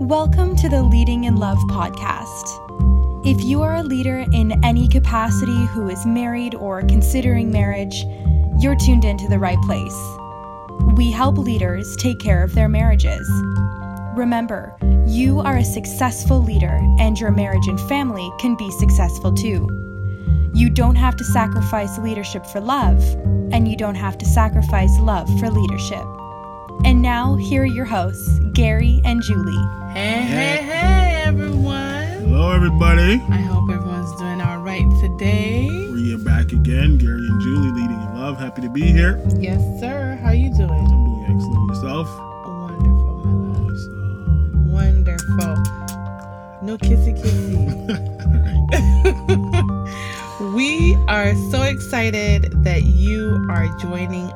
Welcome to the Leading in Love podcast. If you are a leader in any capacity who is married or considering marriage, you're tuned into the right place. We help leaders take care of their marriages. Remember, you are a successful leader, and your marriage and family can be successful too. You don't have to sacrifice leadership for love, and you don't have to sacrifice love for leadership. And now, here are your hosts, Gary and Julie. Hey, hey, hey, everyone. Hello, everybody. I hope everyone's doing all right today. We're back again, Gary and Julie, leading in love. Happy to be here. Yes, sir. How you doing? I'm doing excellent. Yourself? Wonderful, my love. Awesome. Wonderful. No kissy kissy. we are so excited that you are joining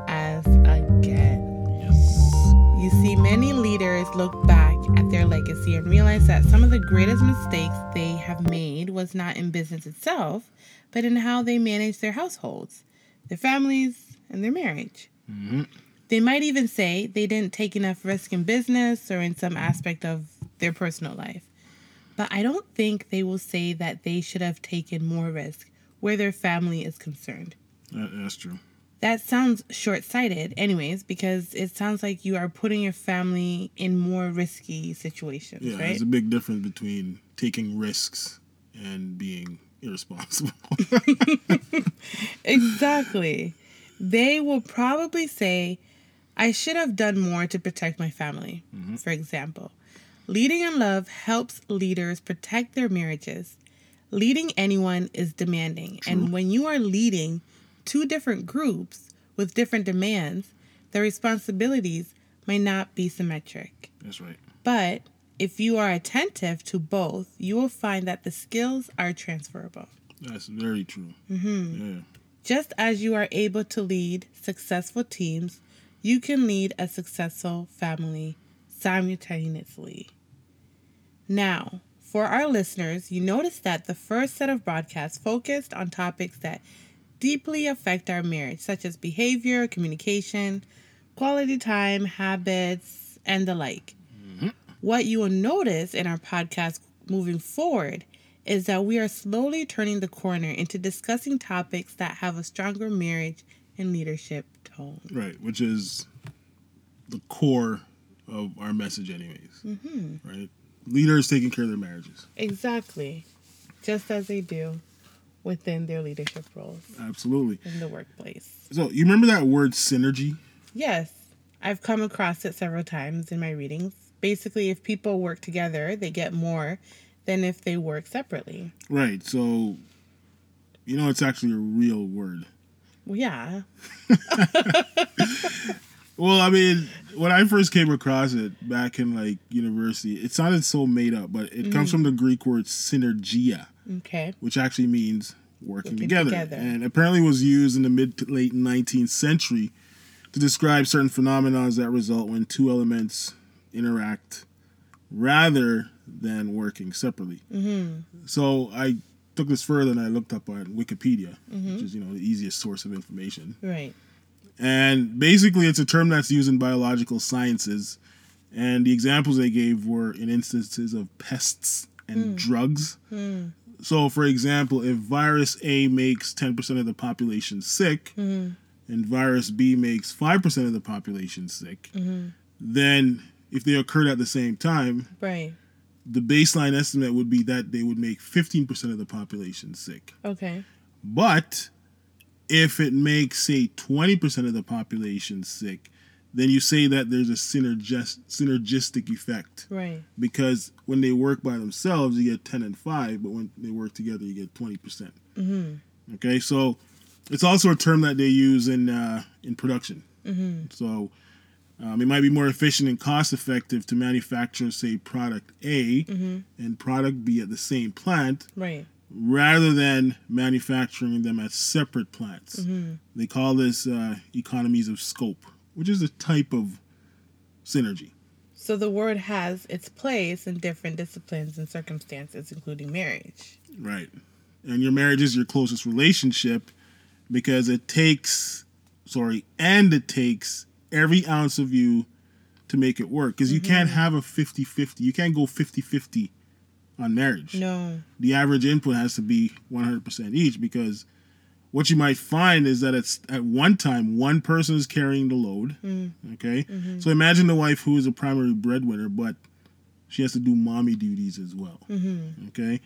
see, many leaders look back at their legacy and realize that some of the greatest mistakes they have made was not in business itself, but in how they manage their households, their families, and their marriage. hmm They might even say they didn't take enough risk in business or in some aspect of their personal life. But I don't think they will say that they should have taken more risk where their family is concerned. That, that's true. That sounds short sighted, anyways, because it sounds like you are putting your family in more risky situations, Yeah, right? there's a big difference between taking risks and being irresponsible. exactly. They will probably say, I should have done more to protect my family, mm-hmm. for example. Leading in love helps leaders protect their marriages. Leading anyone is demanding, and when you are leading two different groups with different demands, the responsibilities might not be symmetric. that's right. But if you are attentive to both, you will find that the skills are transferable. That's very true. Mm-hmm. Yeah. Just as you are able to lead successful teams, you can lead a successful family simultaneously. Now, for our listeners, you notice that the first set of broadcasts focused on topics that deeply affect our marriage, such as behavior, communication, quality time, habits, and the like. What you will notice in our podcast moving forward is that we are slowly turning the corner into discussing topics that have a stronger marriage and leadership tone. Right, which is the core of our message, anyways. Mm-hmm. Right? Leaders taking care of their marriages. Exactly. Just as they do within their leadership roles Absolutely. in the workplace. So, you remember that word synergy? Yes, I've come across it several times in my readings. Basically, if people work together, they get more than if they work separately. Right. So, you know, it's actually a real word. Well, yeah. Well, I mean, when I first came across it back in like university, it sounded so made up, but it comes mm-hmm. from the Greek word synergia, Okay. which actually means working, Working together. together. And apparently was used in the mid to late 19th century to describe certain phenomena that result when two elements interact rather than working separately. Mm-hmm. So I took this further and I looked up on Wikipedia, which mm-hmm. is, you know, the easiest source of information. Right. And basically, it's a term that's used in biological sciences. And the examples they gave were in instances of pests and hmm. drugs. Hmm. So, for example, if virus A makes 10% of the population sick mm-hmm. and virus B makes 5% of the population sick, mm-hmm. then if they occurred at the same time, Right. the baseline estimate would be that they would make 15% of the population sick. Okay. But if it makes, say, 20% of the population sick, then you say that there's a synergis- synergistic effect. Right. Because when they work by themselves, you get 10 and 5, but when they work together, you get 20%. percent Okay, so it's also a term that they use in, uh, in production. So um, it might be more efficient and cost effective to manufacture, say, product A and product B at the same plant Right. rather than manufacturing them at separate plants. They call this uh, economies of scope, which is a type of synergy. So the word has its place in different disciplines and circumstances, including marriage. Right. And your marriage is your closest relationship because it takes, sorry, and it takes every ounce of you to make it work because you mm-hmm. can't have a 50-50 you can't go 50-50 on marriage No. the average input has to be 100% each because what you might find is that it's at one time one person is carrying the load mm. okay? Mm-hmm. So imagine the wife who is a primary breadwinner but she has to do mommy duties as well mm-hmm. okay?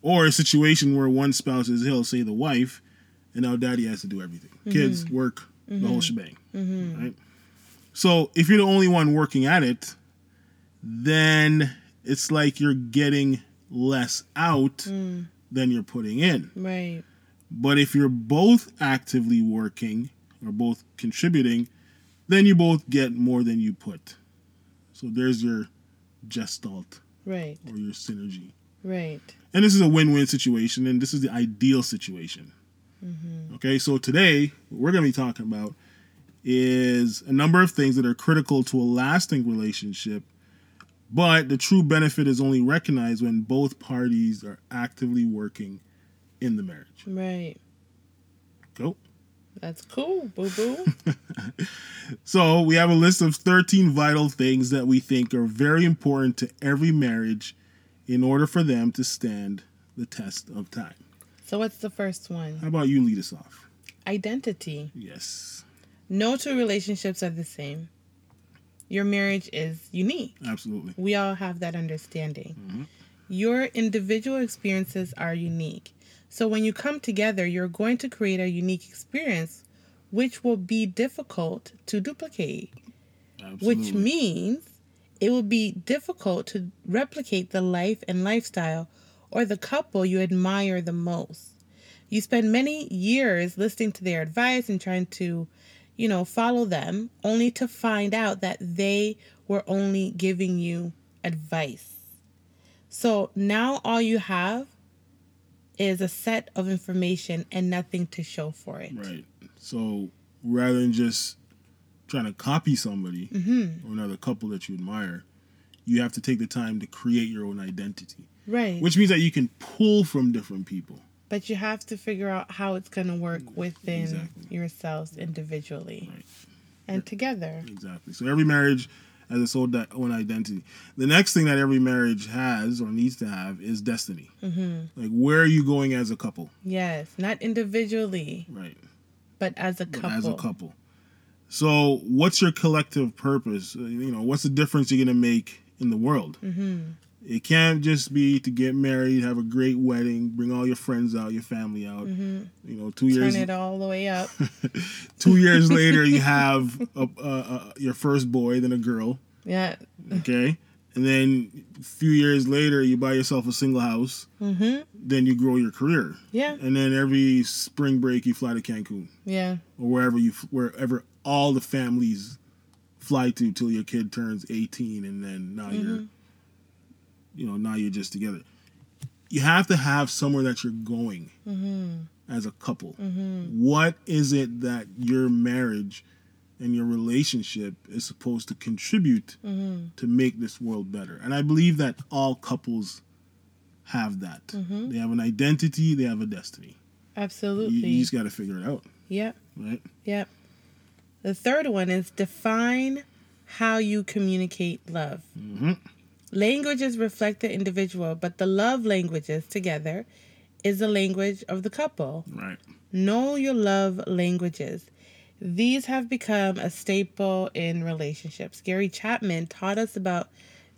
Or a situation where one spouse is he'll say the wife and now daddy has to do everything. Mm-hmm. Kids work the whole shebang right? So if you're the only one working at it then it's like you're getting less out mm. than you're putting in. Right. But if you're both actively working or both contributing, then you both get more than you put. So there's your gestalt Right. or your synergy. Right. And this is a win win situation, and this is the ideal situation. Mm-hmm. Okay, so today, what we're going to be talking about is a number of things that are critical to a lasting relationship, but the true benefit is only recognized when both parties are actively working in the marriage. Right. Go. That's cool, boo boo. So we have a list of 13 vital things that we think are very important to every marriage in order for them to stand the test of time. so what's the first one? How about you lead us off? Identity. Yes, No two relationships are the same. Your marriage is unique. absolutely. We all have that understanding. Mm-hmm. Your individual experiences are unique. So when you come together, you're going to create a unique experience which will be difficult to duplicate, absolutely. which means it will be difficult to replicate the life and lifestyle or the couple you admire the most. You spend many years listening to their advice and trying to, you know, follow them, only to find out that they were only giving you advice. So now all you have is a set of information and nothing to show for it. Right. So rather than just trying to copy somebody mm-hmm. or another couple that you admire, you have to take the time to create your own identity, Right. which means that you can pull from different people. But you have to figure out how it's going to work within Exactly. yourselves individually Right. and together. Exactly. So every marriage has its own, own identity. The next thing that every marriage has or needs to have is destiny. Mm-hmm. Like where are you going as a couple? Yes, not individually, Right. but as a But couple. As a couple. So what's your collective purpose? Uh, You know, what's the difference you're gonna make in the world? Mm-hmm. It can't just be to get married, have a great wedding, bring all your friends out, your family out. You know, two Mm-hmm. Turn years it all the way up. two years later, you have a, a, a, your first boy, then a girl. Yeah. Okay. And then a few years later, you buy yourself a single house. Mm-hmm. Then you grow your career. Yeah. And then every spring break, you fly to Cancun Yeah. or wherever you wherever all the families fly to till your kid turns 18, and then now you're, you know, now you're just together. You have to have somewhere that you're going as a couple. Mm-hmm. What is it that your marriage and your relationship is supposed to contribute mm-hmm. to make this world better? And I believe that all couples have that. Mm-hmm. They have an identity, they have a destiny. Absolutely. you just got to figure it out, Yep. right? Yep. The third one is define how you communicate love. Mhm. Languages reflect the individual, but the love languages together is the language of the couple. Right. Know your love languages. These have become a staple in relationships. Gary Chapman taught us about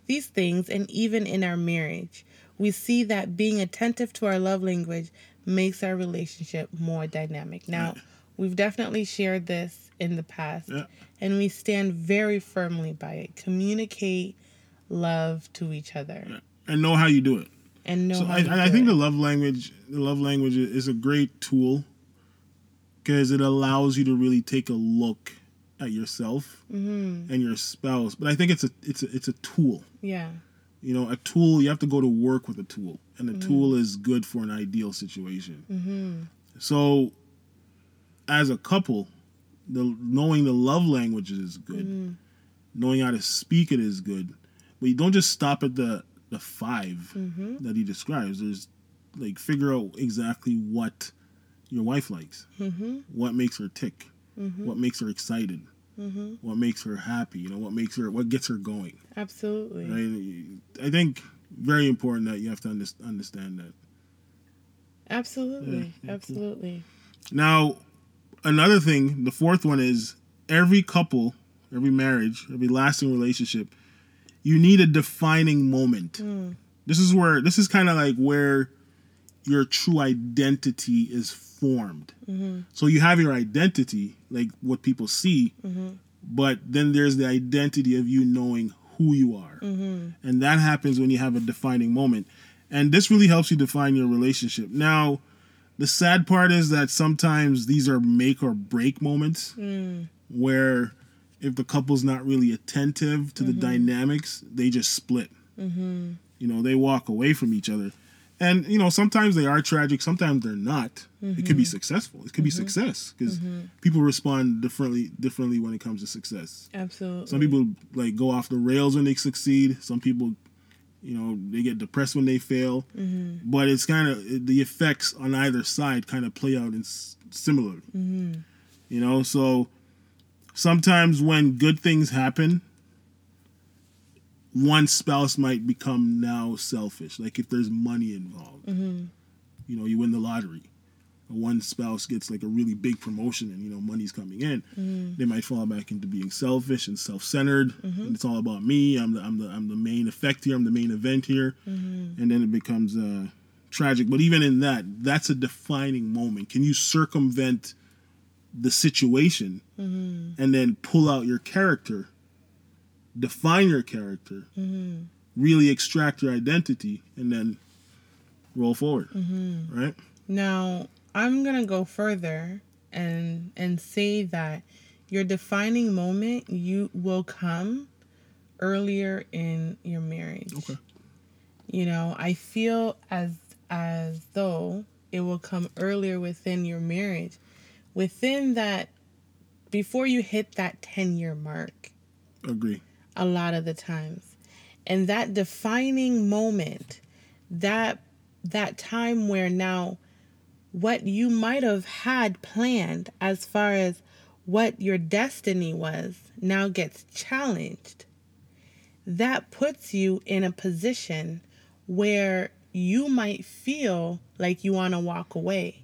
these things, and even in our marriage, we see that being attentive to our love language makes our relationship more dynamic. Now, Right. we've definitely shared this in the past, Yeah. and we stand very firmly by it. Communicate love to each other and know how you do it. And know So I, I think it. the love language, the love language is a great tool because it allows you to really take a look at yourself Mm-hmm. and your spouse. But I think it's a it's a it's a tool. yeah, You know, a tool. You have to go to work with a tool, and Mm-hmm. the tool is good for an ideal situation. hmm So, as a couple, the knowing the love languages is good. Mm-hmm. Knowing how to speak it is good, but you don't just stop at the the 5 Mm-hmm. that he describes. There's like figure out exactly what your wife likes, hmm what makes her tick, hmm what makes her excited, Mm-hmm. what makes her happy, you know, what makes her, what gets her going. Absolutely. Right? I think very important that you have to under, understand that. Absolutely. Yeah, Absolutely. Now, another thing, the fourth one is every couple, every marriage, every lasting relationship, you need a defining moment. Mm. This is where this is kind of like where your true identity is formed. Mm-hmm. So you have your identity, like what people see, Mm-hmm. but then there's the identity of you knowing who you are. Mm-hmm. And that happens when you have a defining moment. And this really helps you define your relationship. Now, the sad part is that sometimes these are make or break moments Mm. where if the couple's not really attentive to the dynamics, they just split. Mm-hmm. You know, they walk away from each other. And, you know, sometimes they are tragic, sometimes they're not. It could be successful. It could be success because people respond differently differently when it comes to success. Absolutely. Some people like go off the rails when they succeed. Some people, you know, they get depressed when they fail. Mm-hmm. But it's kind of the effects on either side kind of play out in s- similar. Mm-hmm. You know, so sometimes when good things happen, one spouse might become now selfish. Like if there's money involved, Mm-hmm. you know, you win the lottery. One spouse gets like a really big promotion and you know money's coming in Mm-hmm. they might fall back into being selfish and self-centered and it's all about me i'm the i'm the i'm the main effect here i'm the main event here Mm-hmm. and then it becomes uh tragic but even in that that's a defining moment can you circumvent the situation Mm-hmm. and then pull out your character define your character Mm-hmm. really extract your identity and then roll forward Mm-hmm. right Now, I'm going to go further and and say that your defining moment you will come earlier in your marriage. okay You know, I feel as as though it will come earlier within your marriage. Within that before you hit that 10 year mark agree a lot of the times. And that defining moment, that that time where now what you might have had planned as far as what your destiny was now gets challenged. That puts you in a position where you might feel like you want to walk away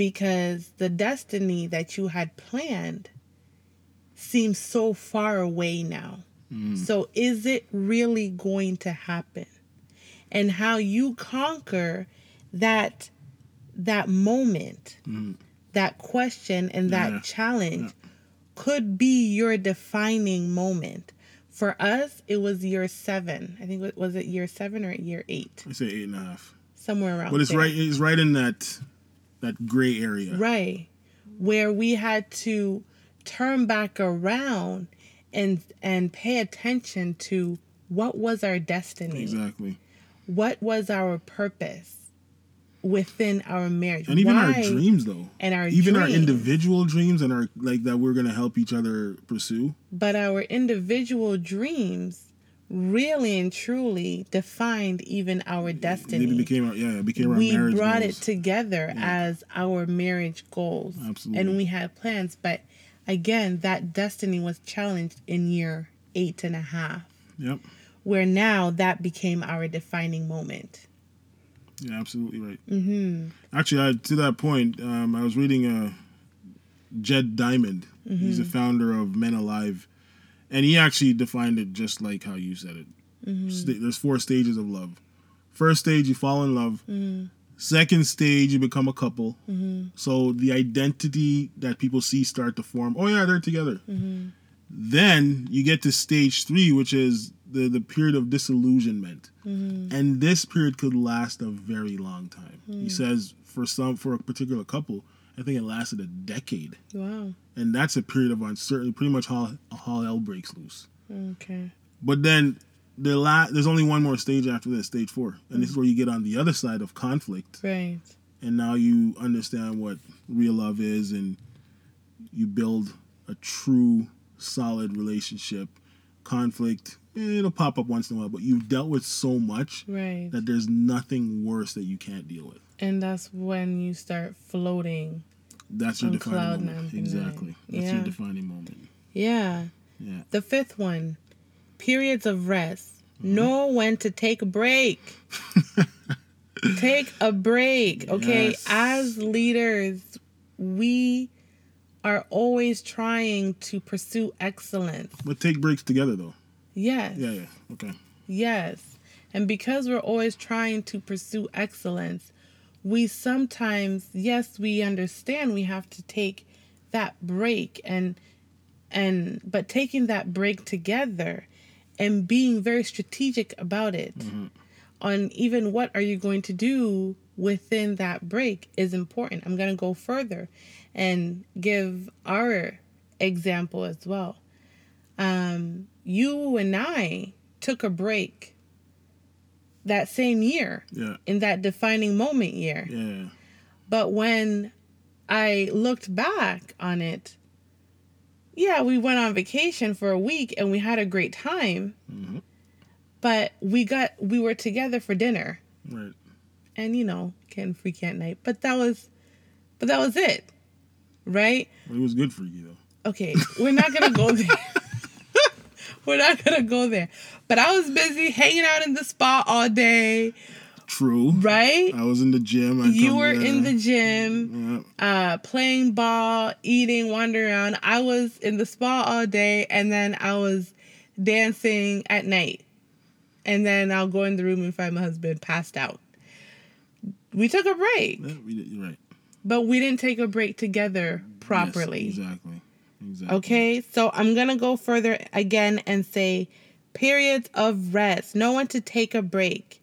because the destiny that you had planned seems so far away now. Mm. So, is it really going to happen? And how you conquer that that moment, mm. that question and that Yeah. challenge could be your defining moment. For us, it was year seven. I think was it year seven or year eight, i say eight and a half somewhere around. but it's there. right it's right in that that gray area Right. Where we had to turn back around and and pay attention to what was our destiny? exactly What was our purpose within our marriage? and even our dreams though and our even our individual dreams and our like that we're gonna help each other pursue But our individual dreams really and truly defined even our destiny. Maybe became our yeah, it became our we brought goals. it together as our marriage goals. Absolutely. And we had plans, but again, that destiny was challenged in year eight and a half, Yep. where now that became our defining moment. Yeah, absolutely right. Mm-hmm. Actually, I, to that point, um, I was reading uh, Jed Diamond. He's Mm-hmm. the founder of Men Alive, and he actually defined it just like how you said it. Mm-hmm. There's four stages of love. First stage, you fall in love. Mm-hmm. Second stage, you become a couple. So the identity that people see start to form. Oh yeah, they're together. Mm-hmm. Then you get to stage three, which is the the period of disillusionment, Mm-hmm. and this period could last a very long time. He Mm. says for some for a particular couple, I think it lasted a decade, Wow. and that's a period of uncertainty. Pretty much all all hell breaks loose. Okay. But then the la- there's only one more stage after this, stage four, and this is where you get on the other side of conflict, Right. and now you understand what real love is, and you build a true, solid relationship. Conflict, eh, it'll pop up once in a while, but you've dealt with so much Right. that there's nothing worse that you can't deal with. And that's when you start floating. That's your defining moment. Exactly. That's Yeah. your defining moment. Yeah. Yeah. The fifth one, periods of rest. Mm-hmm. Know when to take a break. take a break. Okay. Yes. As leaders, we are always trying to pursue excellence. But take breaks together though. Yes. Yeah, yeah. Okay. Yes. And because we're always trying to pursue excellence, we sometimes, yes, we understand we have to take that break and and but taking that break together and being very strategic about it on even what are you going to do within that break is important. I'm going to go further and give our example as well. Um, you and I took a break that same year Yeah. in that defining moment year. Yeah. But when I looked back on it, yeah, we went on vacation for a week and we had a great time. Mhm. But we got we were together for dinner Right. and you know, getting freaky at night. But that was but that was it. Right? Well, it was good for you though. Okay, we're not gonna go there. We're not gonna go there. But I was busy hanging out in the spa all day, True. right? I was in the gym. I You were yeah. in the gym, Yeah. uh, playing ball, eating, wandering around. I was in the spa all day, and then I was dancing at night. And then I'll go in the room and find my husband passed out. We took a break, Yeah, we did, you're right. but we didn't take a break together properly. Yes, exactly. Exactly. Okay, so I'm gonna go further again and say periods of rest. No one to take a break.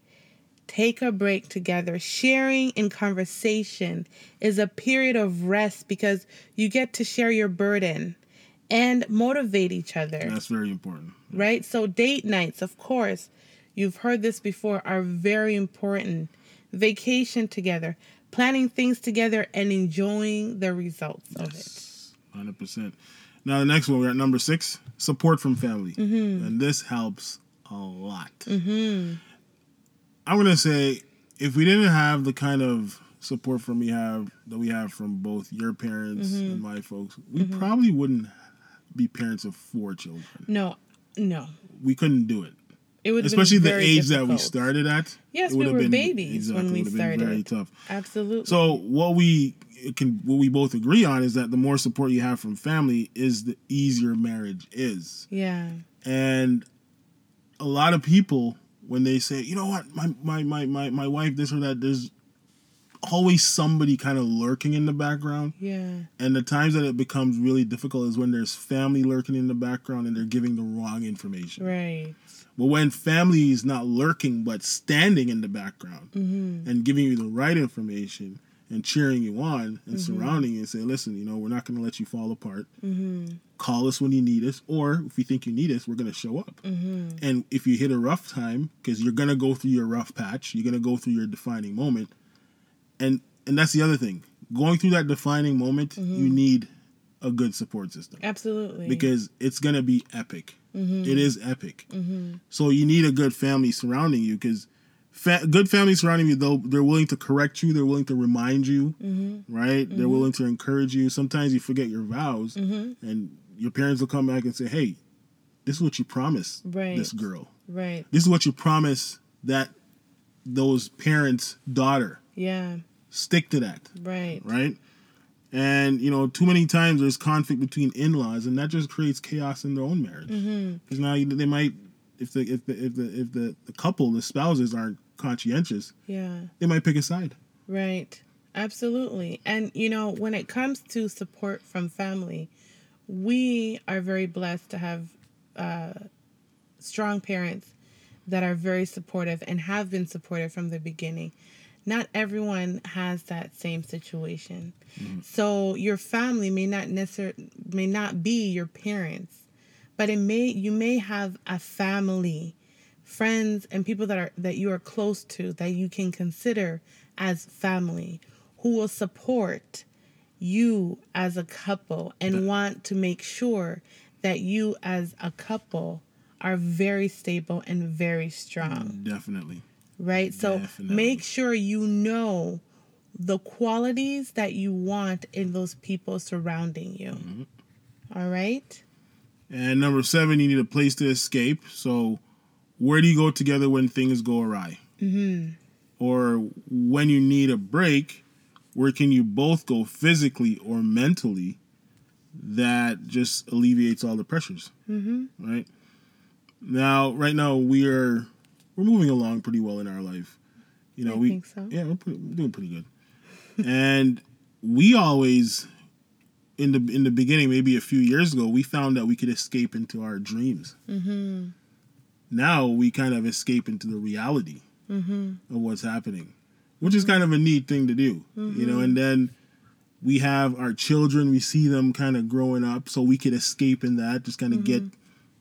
Take a break together. Sharing in conversation is a period of rest because you get to share your burden and motivate each other That's very important. right? So date nights, of course, you've heard this before, are very important. Vacation together, planning things together, and enjoying the results of it. Hundred percent. Now the next one we're at number six: support from family, Mm-hmm. and this helps a lot. I'm gonna say if we didn't have the kind of support from we have that we have from both your parents Mm-hmm. and my folks, we probably wouldn't be parents of four children. No, no, We couldn't do it, it would especially the age that we started at. Yes, we were been- babies when we been very started. tough. Absolutely. So what we can what we both agree on is that the more support you have from family is the easier marriage is. yeah, And a lot of people when they say, you know what, my my my my, my wife this or that, there's always somebody kind of lurking in the background. yeah, And the times that it becomes really difficult is when there's family lurking in the background and they're giving the wrong information. right. But when family is not lurking but standing in the background Mm-hmm. and giving you the right information and cheering you on and Mm-hmm. surrounding you and say, listen, you know, we're not going to let you fall apart. Mm-hmm. Call us when you need us, or if you think you need us, we're going to show up. Mm-hmm. And if you hit a rough time, because you're going to go through your rough patch, you're going to go through your defining moment. And and that's the other thing. Going through that defining moment, Mm-hmm. you need a good support system Absolutely. because it's gonna be epic. Mm-hmm. It is epic. So you need a good family surrounding you because fa- good family surrounding you, though they're willing to correct you, they're willing to remind you, Mm-hmm. right? They're willing to encourage you. Sometimes you forget your vows, Mm-hmm. and your parents will come back and say, "Hey, this is what you promised Right. this girl. right. This is what you promised that those parents' daughter. Yeah. Stick to that." Right. right? And you know, too many times there's conflict between in-laws, and that just creates chaos in their own marriage. Because now they might, if the if the if the if the, the couple, the spouses aren't conscientious, Yeah. they might pick a side. Right. Absolutely. And, you know, when it comes to support from family, we are very blessed to have uh, strong parents that are very supportive and have been supportive from the beginning. Not everyone has that same situation. Mm-hmm. So your family may not necessarily may not be your parents, but it may you may have a family friends and people that are that you are close to that you can consider as family who will support you as a couple and want to make sure that you as a couple are very stable and very strong Definitely. Right so Definitely. make sure you know the qualities that you want in those people surrounding you Mm-hmm. All right And number seven, you need a place to escape. So, where do you go together when things go awry? Mm-hmm. Or when you need a break, where can you both go physically or mentally that just alleviates all the pressures? Mm-hmm. Right now, right now we are we're moving along pretty well in our life. You know, I we think so. yeah we're, pretty, we're doing pretty good, and we always in the in the beginning, maybe a few years ago, we found that we could escape into our dreams. Mm-hmm. Now we kind of escape into the reality Mm-hmm. of what's happening, which is kind of a neat thing to do, you know. And then we have our children; we see them kind of growing up, so we could escape in that, just kind of get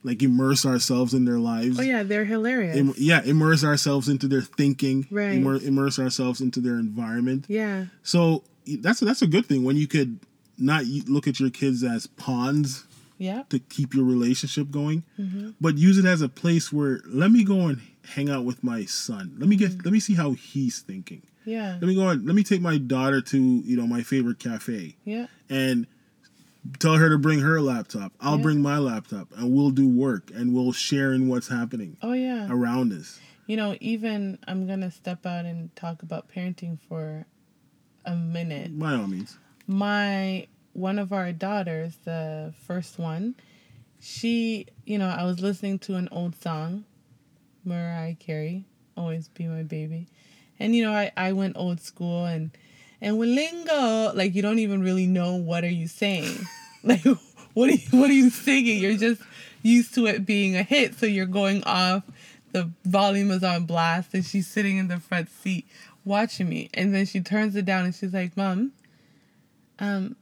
like immerse ourselves in their lives. Oh yeah, they're hilarious. Im- yeah, immerse ourselves into their thinking, Right. immer- immerse ourselves into their environment. yeah. So that's that's a good thing when you could not look at your kids as pawns Yeah. to keep your relationship going, Mm-hmm. but use it as a place where let me go and hang out with my son. Let me get let me see how he's thinking. Yeah. Let me go and let me take my daughter to you know my favorite cafe Yeah. and tell her to bring her laptop. I'll Yeah. bring my laptop and we'll do work and we'll share in what's happening Oh yeah. around us. You know, even I'm gonna step out and talk about parenting for a minute. By all means. My one of our daughters, the first one, she, you know, I was listening to an old song, Mariah Carey, "Always Be My Baby," and you know, I I went old school and and with lingo, like you don't even really know what are you saying, like what are you, what are you singing? You're just used to it being a hit, so you're going off. The volume is on blast, and she's sitting in the front seat watching me, and then she turns it down and she's like, "Mom." um,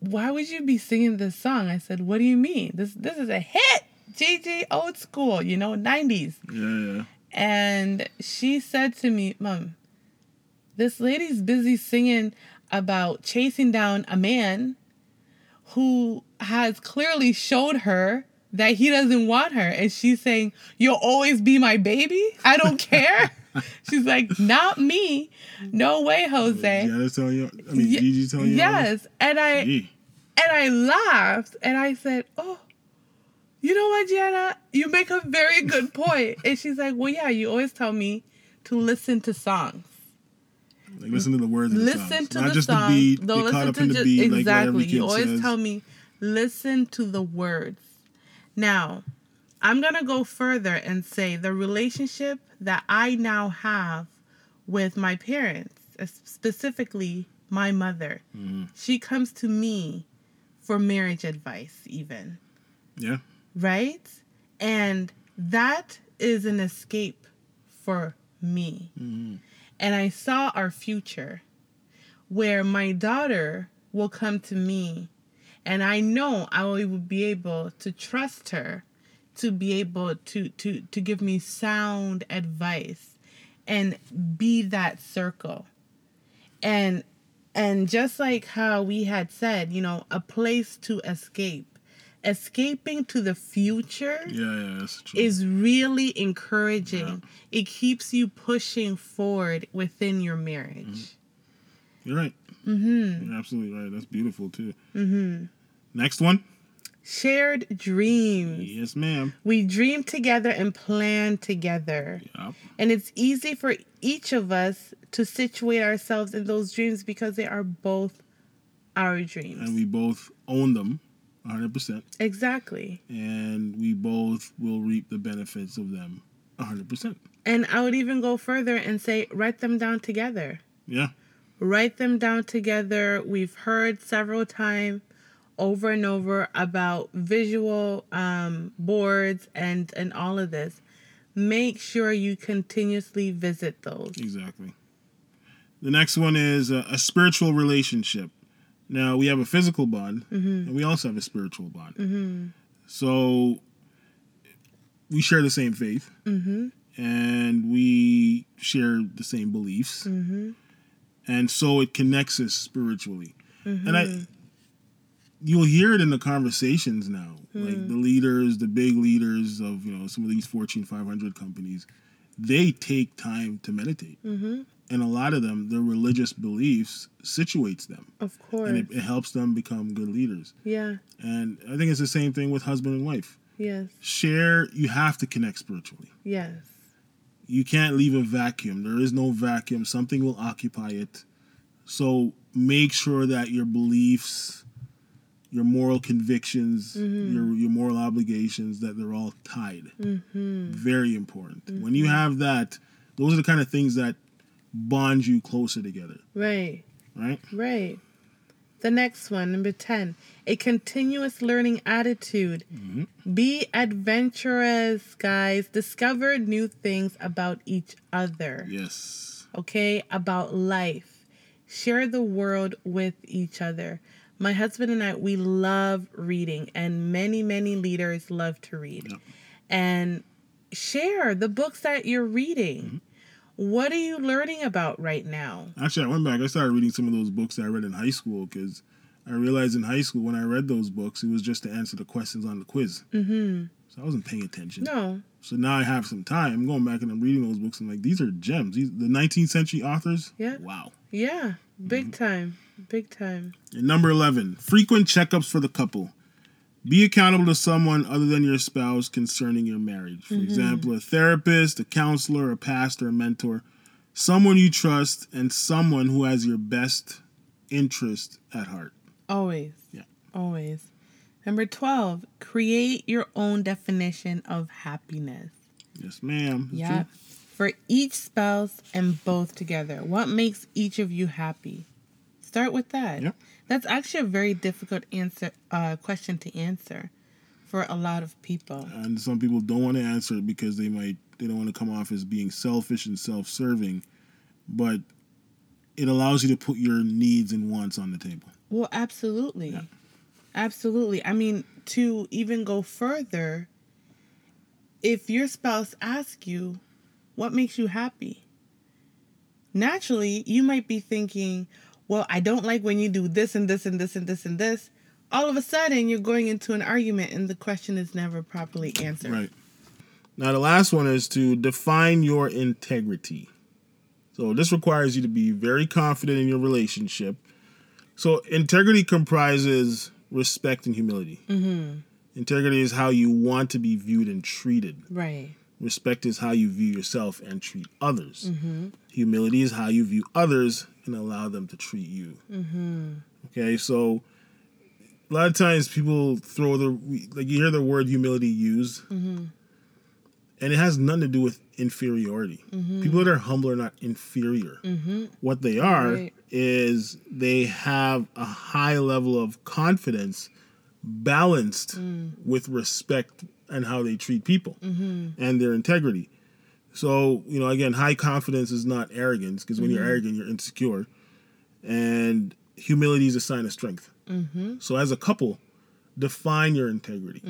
why would you be singing this song? I said, what do you mean? This this is a hit. GG old school, you know, 90s. Yeah, yeah. And she said to me, Mom, this lady's busy singing about chasing down a man who has clearly showed her that he doesn't want her. And she's saying, You'll always be my baby? I don't care. she's like, Not me. No way, Jose. Yeah, that's telling you. I mean, did you tell you. Yes. And I Gee. and I laughed and I said, Oh, you know what, Jana? You make a very good point. And she's like, Well, yeah, you always tell me to listen to songs. Like listen to the words. The Listen to Not the song. the beat. Don't listen to the just beat. Exactly. you always says. tell me, listen to the words. Now, I'm gonna go further and say the relationship that I now have with my parents, specifically my mother. Mm-hmm. She comes to me for marriage advice, even Yeah. right? And that is an escape for me. And I saw our future where my daughter will come to me and I know I will be able to trust her to be able to to to give me sound advice and be that circle. And and just like how we had said, you know, a place to escape. Escaping to the future Yeah, yeah, is really encouraging. It keeps you pushing forward within your marriage. You're right. Mm-hmm. You're absolutely right. That's beautiful too. Mm-hmm. Next one. Shared dreams. Yes, ma'am. We dream together and plan together. Yep. And it's easy for each of us to situate ourselves in those dreams because they are both our dreams. And we both own them 100%. exactly. And we both will reap the benefits of them 100%. And I would even go further and say, write them down together. Yeah. write them down together. We've heard several times over and over about visual um, boards and and all of this. Make sure you continuously visit those. Exactly. The next one is a, a spiritual relationship. Now we have a physical bond, mm-hmm. and we also have a spiritual bond. Mm-hmm. So we share the same faith, mm-hmm. and we share the same beliefs, and so it connects us spiritually. And I, you'll hear it in the conversations now, hmm. like the leaders, the big leaders of you know some of these Fortune 500 companies, they take time to meditate and a lot of them, their religious beliefs situates them, Of course. and it, it helps them become good leaders. yeah. And I think it's the same thing with husband and wife. Yes. Share. You have to connect spiritually. Yes. You can't leave a vacuum. There is no vacuum. Something will occupy it. So make sure that your beliefs, your moral convictions, mm-hmm. your your moral obligations, that they're all tied. Mm-hmm. Very important. When you mm-hmm. have that, those are the kind of things that bond you closer together. Right. Right? Right. The next one, number 10, a continuous learning attitude. Mm-hmm. Be adventurous, guys. Discover new things about each other. Yes. Okay? About life. Share the world with each other. My husband and I, we love reading, and many, many leaders love to read. Yep. And share the books that you're reading. Mm-hmm. What are you learning about right now? Actually, I went back. I started reading some of those books that I read in high school because I realized in high school when I read those books, it was just to answer the questions on the quiz. Mm-hmm. So I wasn't paying attention. No. So now I have some time. I'm going back and I'm reading those books. I'm like, these are gems. These the 19th century authors. Yeah. Wow. Yeah, big time. Big time. And number 11, frequent checkups for the couple. Be accountable to someone other than your spouse concerning your marriage. For mm-hmm. example, a therapist, a counselor, a pastor, a mentor, someone you trust, and someone who has your best interest at heart. Always. Yeah. Always. Number 12, create your own definition of happiness. Yes, ma'am. Yeah. For each spouse and both together. What makes each of you happy? Start with that. Yep. That's actually a very difficult answer uh, question to answer for a lot of people. And some people don't want to answer it because they might they don't want to come off as being selfish and self-serving, but it allows you to put your needs and wants on the table. Well, absolutely. Absolutely. I mean, to even go further, if your spouse asks you, what makes you happy? Naturally, you might be thinking, well, I don't like when you do this and this and this and this and this. All of a sudden, you're going into an argument and the question is never properly answered. Right. Now, the last one is to define your integrity. So, this requires you to be very confident in your relationship. So, integrity comprises respect and humility. Mm-hmm. Integrity is how you want to be viewed and treated. Right. Respect is how you view yourself and treat others. Mm-hmm. Humility is how you view others and allow them to treat you. Mm-hmm. Okay, so a lot of times people throw the like you hear the word humility used, mm-hmm. and it has nothing to do with inferiority. People that are humble are not inferior. What they are Right. is they have a high level of confidence balanced mm. with respect and how they treat people mm-hmm. and their integrity. So, you know, again, high confidence is not arrogance because when you're mm-hmm. arrogant, you're insecure. And humility is a sign of strength. Mm-hmm. So, as a couple, define your integrity,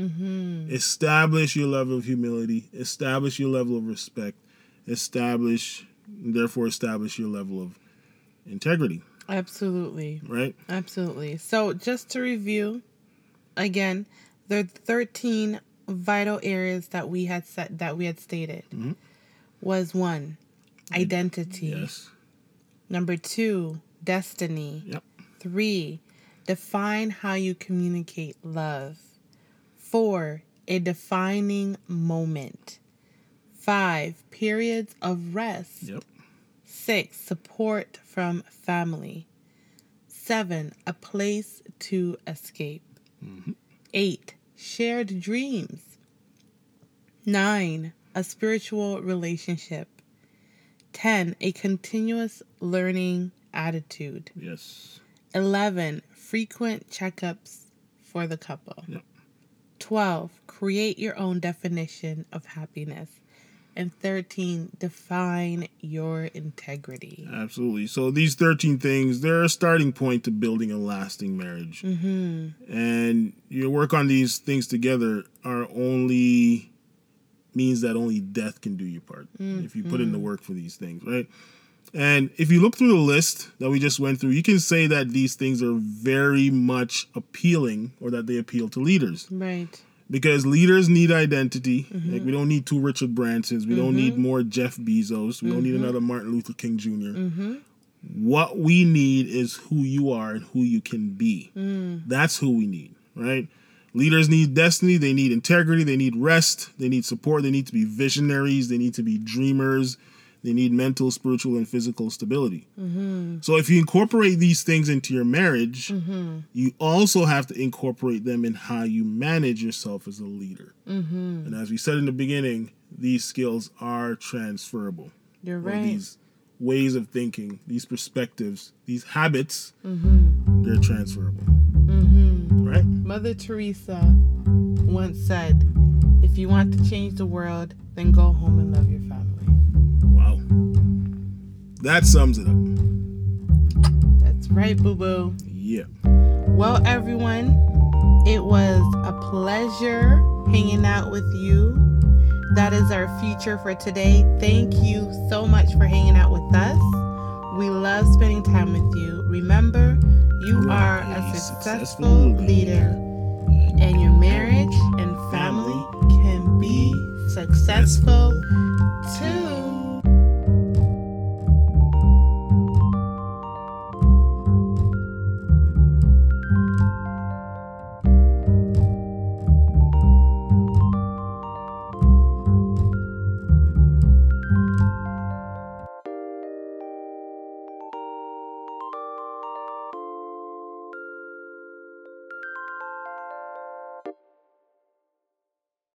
establish your level of humility, establish your level of respect, establish, therefore, establish your level of integrity, Absolutely. right? Absolutely. So, just to review, again, the 13 vital areas that we had set that we had stated mm-hmm. was one, mm-hmm. identity. Yes. Number two, destiny. Yep. Three, define how you communicate love. Four, a defining moment. Five, periods of rest. Yep. Six, support from family. Seven, a place to escape. Eight, shared dreams. Nine, a spiritual relationship. Ten, a continuous learning attitude. Yes. 11. Frequent checkups for the couple. Yep. 12. Create your own definition of happiness. And 13. Define your integrity. Absolutely. So these 13 things, they're a starting point to building a lasting marriage. Mm-hmm. And your work on these things together are only means that only death can do your part if you put in the work for these things, right? And if you look through the list that we just went through, you can say that these things are very much appealing or that they appeal to leaders. Right. Because leaders need identity. Mm-hmm. Like we don't need two Richard Bransons. We don't need more Jeff Bezos. We don't Mm-hmm. need another Martin Luther King junior What we need is who you are and who you can be. Mm. That's who we need, right? Leaders need destiny. They need integrity. They need rest. They need support. They need to be visionaries. They need to be dreamers. They need mental, spiritual, and physical stability. Mm-hmm. So if you incorporate these things into your marriage, mm-hmm. you also have to incorporate them in how you manage yourself as a leader. Mm-hmm. And as we said in the beginning, these skills are transferable. You're right. These ways of thinking, these perspectives, these habits, they're transferable. Right? Mother Teresa once said, if you want to change the world, then go home and love your family. Wow. That sums it up. That's right, boo boo. Yeah. Well, everyone, it was a pleasure hanging out with you. That is our future for today. Thank you so much for hanging out with us. We love spending time with you. Remember, you are are a a successful successful leader, and your marriage and family can be successful too.